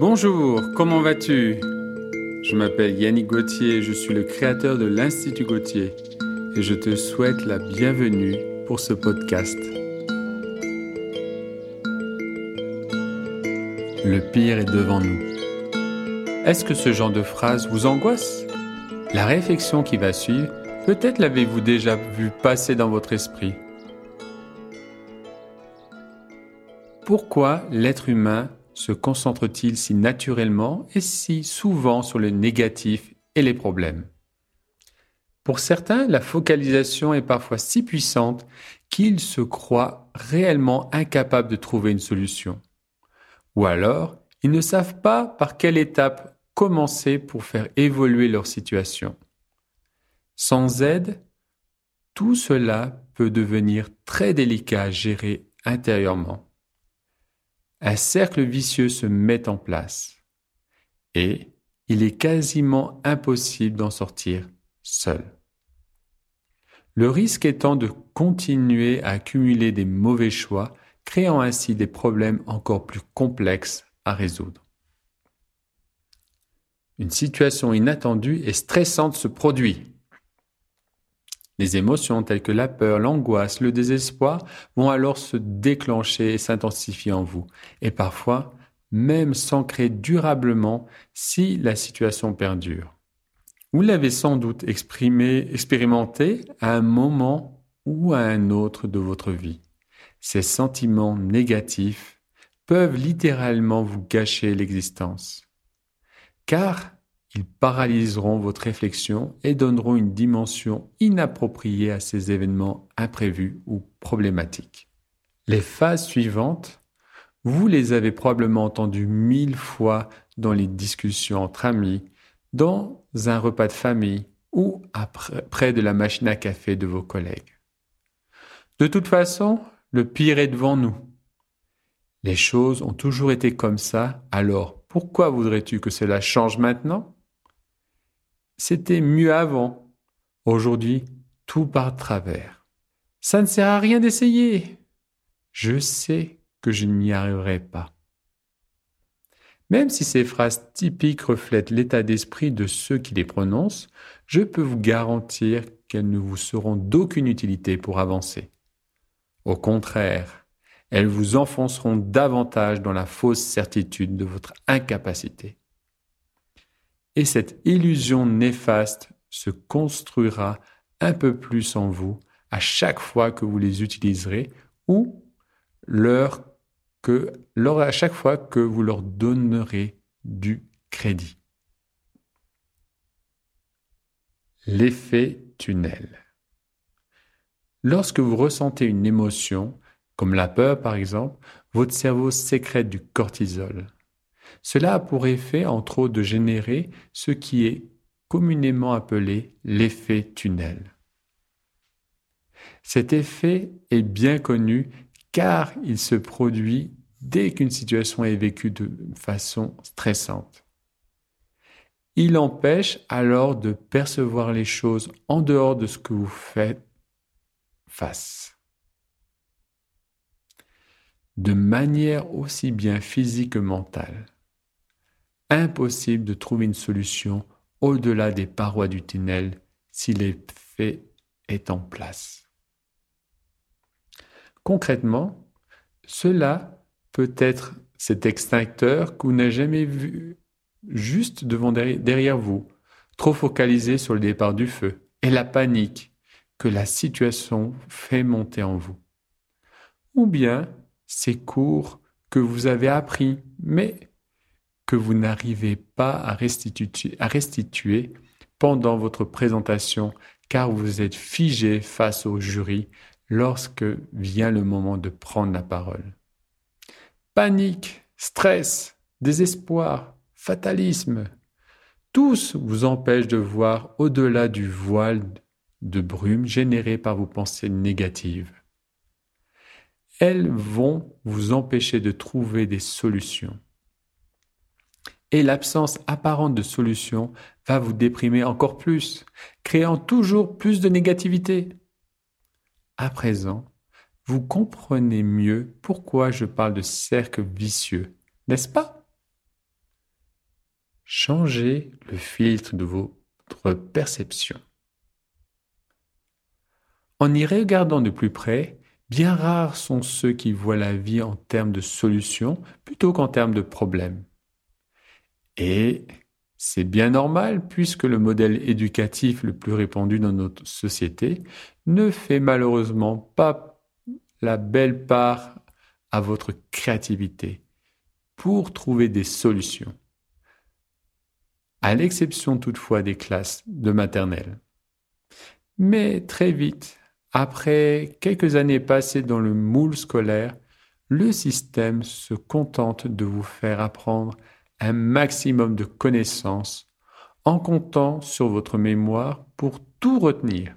Bonjour, comment vas-tu? Je m'appelle Yannick Gauthier, je suis le créateur de l'Institut Gauthier et je te souhaite la bienvenue pour ce podcast. Le pire est devant nous. Est-ce que ce genre de phrase vous angoisse? La réflexion qui va suivre, peut-être l'avez-vous déjà vu passer dans votre esprit. Pourquoi l'être humain se concentre-t-il si naturellement et si souvent sur le négatif et les problèmes? Pour certains, la focalisation est parfois si puissante qu'ils se croient réellement incapables de trouver une solution. Ou alors, ils ne savent pas par quelle étape commencer pour faire évoluer leur situation. Sans aide, tout cela peut devenir très délicat à gérer intérieurement un cercle vicieux se met en place et il est quasiment impossible d'en sortir seul. Le risque étant de continuer à accumuler des mauvais choix, créant ainsi des problèmes encore plus complexes à résoudre. Une situation inattendue et stressante se produit. Les émotions telles que la peur, l'angoisse, le désespoir vont alors se déclencher et s'intensifier en vous, et parfois même s'ancrer durablement si la situation perdure. Vous l'avez sans doute exprimé, expérimenté à un moment ou à un autre de votre vie. Ces sentiments négatifs peuvent littéralement vous gâcher l'existence. Car ils paralyseront votre réflexion et donneront une dimension inappropriée à ces événements imprévus ou problématiques. Les phases suivantes, vous les avez probablement entendues mille fois dans les discussions entre amis, dans un repas de famille ou près de la machine à café de vos collègues. De toute façon, le pire est devant nous. Les choses ont toujours été comme ça, alors pourquoi voudrais-tu que cela change maintenant? C'était mieux avant. Aujourd'hui, tout part de travers. Ça ne sert à rien d'essayer. Je sais que je n'y arriverai pas. Même si ces phrases typiques reflètent l'état d'esprit de ceux qui les prononcent, je peux vous garantir qu'elles ne vous seront d'aucune utilité pour avancer. Au contraire, elles vous enfonceront davantage dans la fausse certitude de votre incapacité et cette illusion néfaste se construira un peu plus en vous à chaque fois que vous les utiliserez ou à chaque fois que vous leur donnerez du crédit. L'effet tunnel. Lorsque vous ressentez une émotion, comme la peur par exemple, votre cerveau sécrète du cortisol. Cela a pour effet, entre autres, de générer ce qui est communément appelé l'effet tunnel. Cet effet est bien connu car il se produit dès qu'une situation est vécue de façon stressante. Il empêche alors de percevoir les choses en dehors de ce que vous faites face. De manière aussi bien physique que mentale impossible de trouver une solution au-delà des parois du tunnel si l'effet est en place. Concrètement, cela peut être cet extincteur que vous n'avez jamais vu juste devant derrière vous, trop focalisé sur le départ du feu, et la panique que la situation fait monter en vous. Ou bien ces cours que vous avez appris, mais vous n'arrivez pas à restituer, à restituer pendant votre présentation car vous êtes figé face au jury lorsque vient le moment de prendre la parole. Panique, stress, désespoir, fatalisme, tous vous empêchent de voir au-delà du voile de brume généré par vos pensées négatives. Elles vont vous empêcher de trouver des solutions et l'absence apparente de solution va vous déprimer encore plus, créant toujours plus de négativité. À présent, vous comprenez mieux pourquoi je parle de cercle vicieux, n'est-ce pas? Changez le filtre de votre perception. En y regardant de plus près, bien rares sont ceux qui voient la vie en termes de solutions plutôt qu'en termes de problèmes. Et c'est bien normal puisque le modèle éducatif le plus répandu dans notre société ne fait malheureusement pas la belle part à votre créativité pour trouver des solutions. À l'exception toutefois des classes de maternelle. Mais très vite, après quelques années passées dans le moule scolaire, le système se contente de vous faire apprendre un maximum de connaissances en comptant sur votre mémoire pour tout retenir.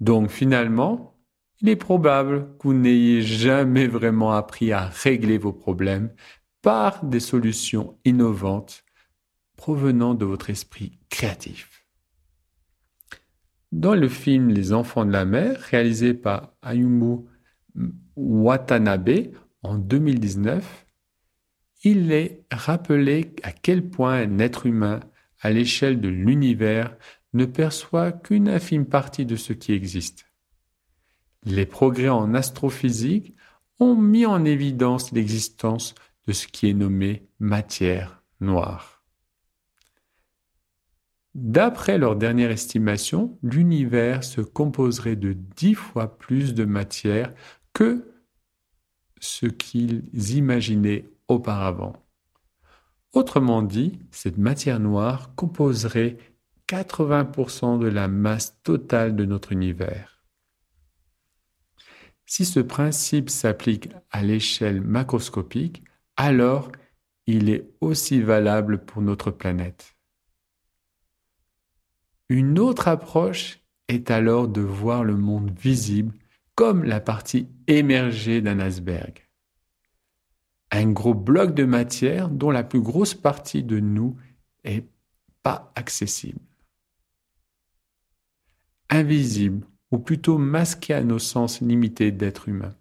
Donc finalement, il est probable que vous n'ayez jamais vraiment appris à régler vos problèmes par des solutions innovantes provenant de votre esprit créatif. Dans le film Les enfants de la mer, réalisé par Ayumu Watanabe en 2019, il est rappelé à quel point un être humain, à l'échelle de l'univers, ne perçoit qu'une infime partie de ce qui existe. Les progrès en astrophysique ont mis en évidence l'existence de ce qui est nommé matière noire. D'après leur dernière estimation, l'univers se composerait de dix fois plus de matière que ce qu'ils imaginaient auparavant. Autrement dit, cette matière noire composerait 80% de la masse totale de notre univers. Si ce principe s'applique à l'échelle macroscopique, alors il est aussi valable pour notre planète. Une autre approche est alors de voir le monde visible comme la partie émergée d'un iceberg. Un gros bloc de matière dont la plus grosse partie de nous est pas accessible. Invisible, ou plutôt masqué à nos sens limités d'être humain.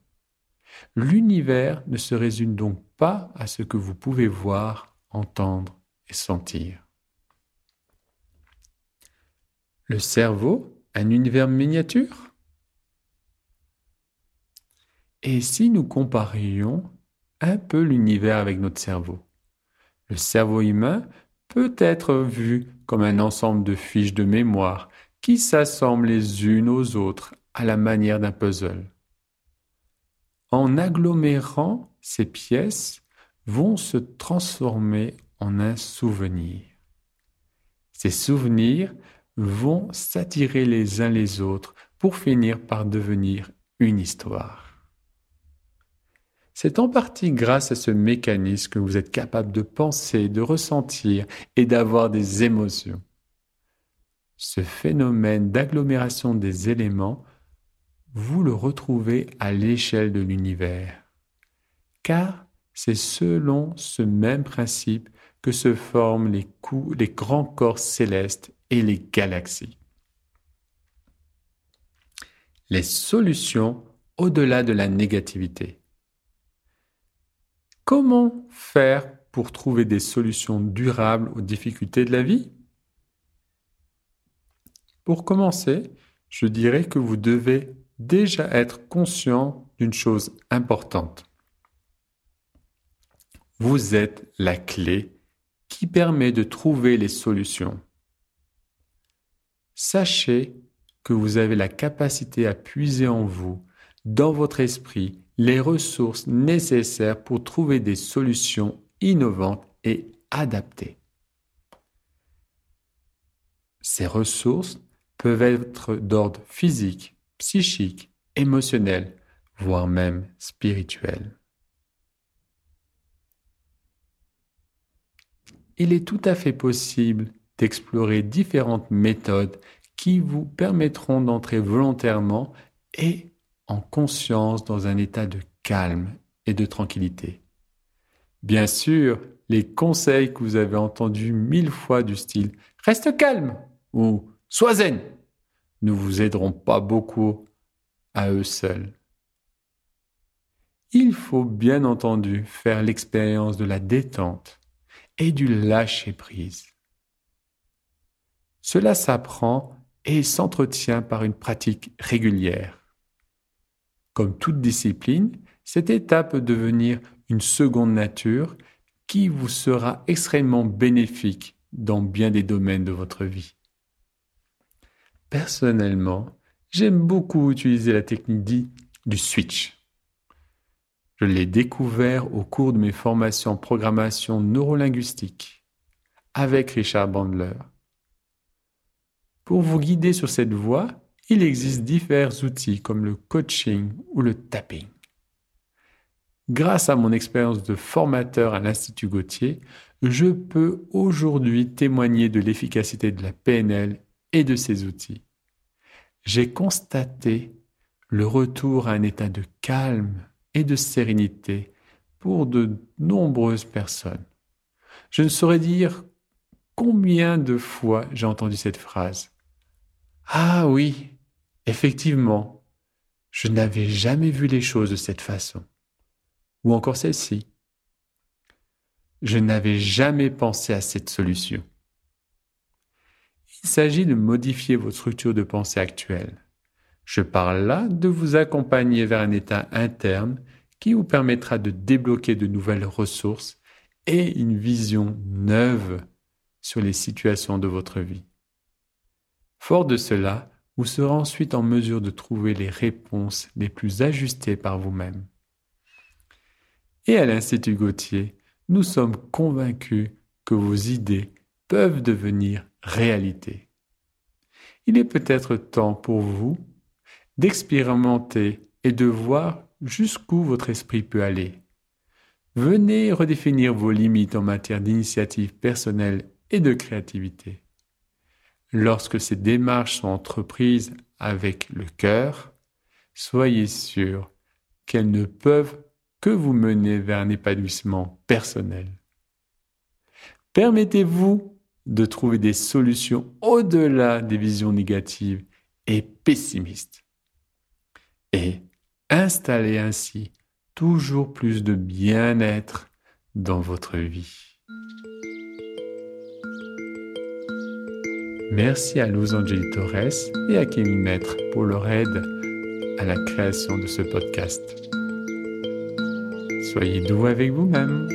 L'univers ne se résume donc pas à ce que vous pouvez voir, entendre et sentir. Le cerveau, un univers miniature? Et si nous comparions peu l'univers avec notre cerveau Le cerveau humain peut être vu comme un ensemble de fiches de mémoire qui s'assemblent les unes aux autres à la manière d'un puzzle. En agglomérant ces pièces, vont se transformer en un souvenir. Ces souvenirs vont s'attirer les uns les autres pour finir par devenir une histoire. C'est en partie grâce à ce mécanisme que vous êtes capable de penser, de ressentir et d'avoir des émotions. Ce phénomène d'agglomération des éléments, vous le retrouvez à l'échelle de l'univers. Car c'est selon ce même principe que se forment les, grands corps célestes et les galaxies. Les solutions au-delà de la négativité. Comment faire pour trouver des solutions durables aux difficultés de la vie? Pour commencer, je dirais que vous devez déjà être conscient d'une chose importante. Vous êtes la clé qui permet de trouver les solutions. Sachez que vous avez la capacité à puiser en vous, dans votre esprit, les ressources nécessaires pour trouver des solutions innovantes et adaptées. Ces ressources peuvent être d'ordre physique, psychique, émotionnel, voire même spirituel. Il est tout à fait possible d'explorer différentes méthodes qui vous permettront d'entrer volontairement et en conscience dans un état de calme et de tranquillité. Bien sûr, les conseils que vous avez entendus mille fois du style Reste calme ou Sois zen ne vous aideront pas beaucoup à eux seuls. Il faut bien entendu faire l'expérience de la détente et du lâcher-prise. Cela s'apprend et s'entretient par une pratique régulière. Comme toute discipline, cette étape peut devenir une seconde nature qui vous sera extrêmement bénéfique dans bien des domaines de votre vie. Personnellement, j'aime beaucoup utiliser la technique dite du switch. Je l'ai découvert au cours de mes formations en programmation neurolinguistique avec Richard Bandler. Pour vous guider sur cette voie, il existe divers outils comme le coaching ou le tapping. Grâce à mon expérience de formateur à l'Institut Gauthier, je peux aujourd'hui témoigner de l'efficacité de la PNL et de ses outils. J'ai constaté le retour à un état de calme et de sérénité pour de nombreuses personnes. Je ne saurais dire combien de fois j'ai entendu cette phrase. Ah oui, effectivement, je n'avais jamais vu les choses de cette façon. Ou encore celle-ci. Je n'avais jamais pensé à cette solution. Il s'agit de modifier votre structure de pensée actuelle. Je parle là de vous accompagner vers un état interne qui vous permettra de débloquer de nouvelles ressources et une vision neuve sur les situations de votre vie. Fort de cela, vous serez ensuite en mesure de trouver les réponses les plus ajustées par vous-même. Et à l'Institut Gauthier, nous sommes convaincus que vos idées peuvent devenir réalité. Il est peut-être temps pour vous d'expérimenter et de voir jusqu'où votre esprit peut aller. Venez redéfinir vos limites en matière d'initiative personnelle et de créativité. Lorsque ces démarches sont entreprises avec le cœur, soyez sûr qu'elles ne peuvent que vous mener vers un épanouissement personnel. Permettez-vous de trouver des solutions au-delà des visions négatives et pessimistes. Et installez ainsi toujours plus de bien-être dans votre vie. Merci à Luz Angeli Torres et à Kémy Maître pour leur aide à la création de ce podcast. Soyez doux avec vous-même.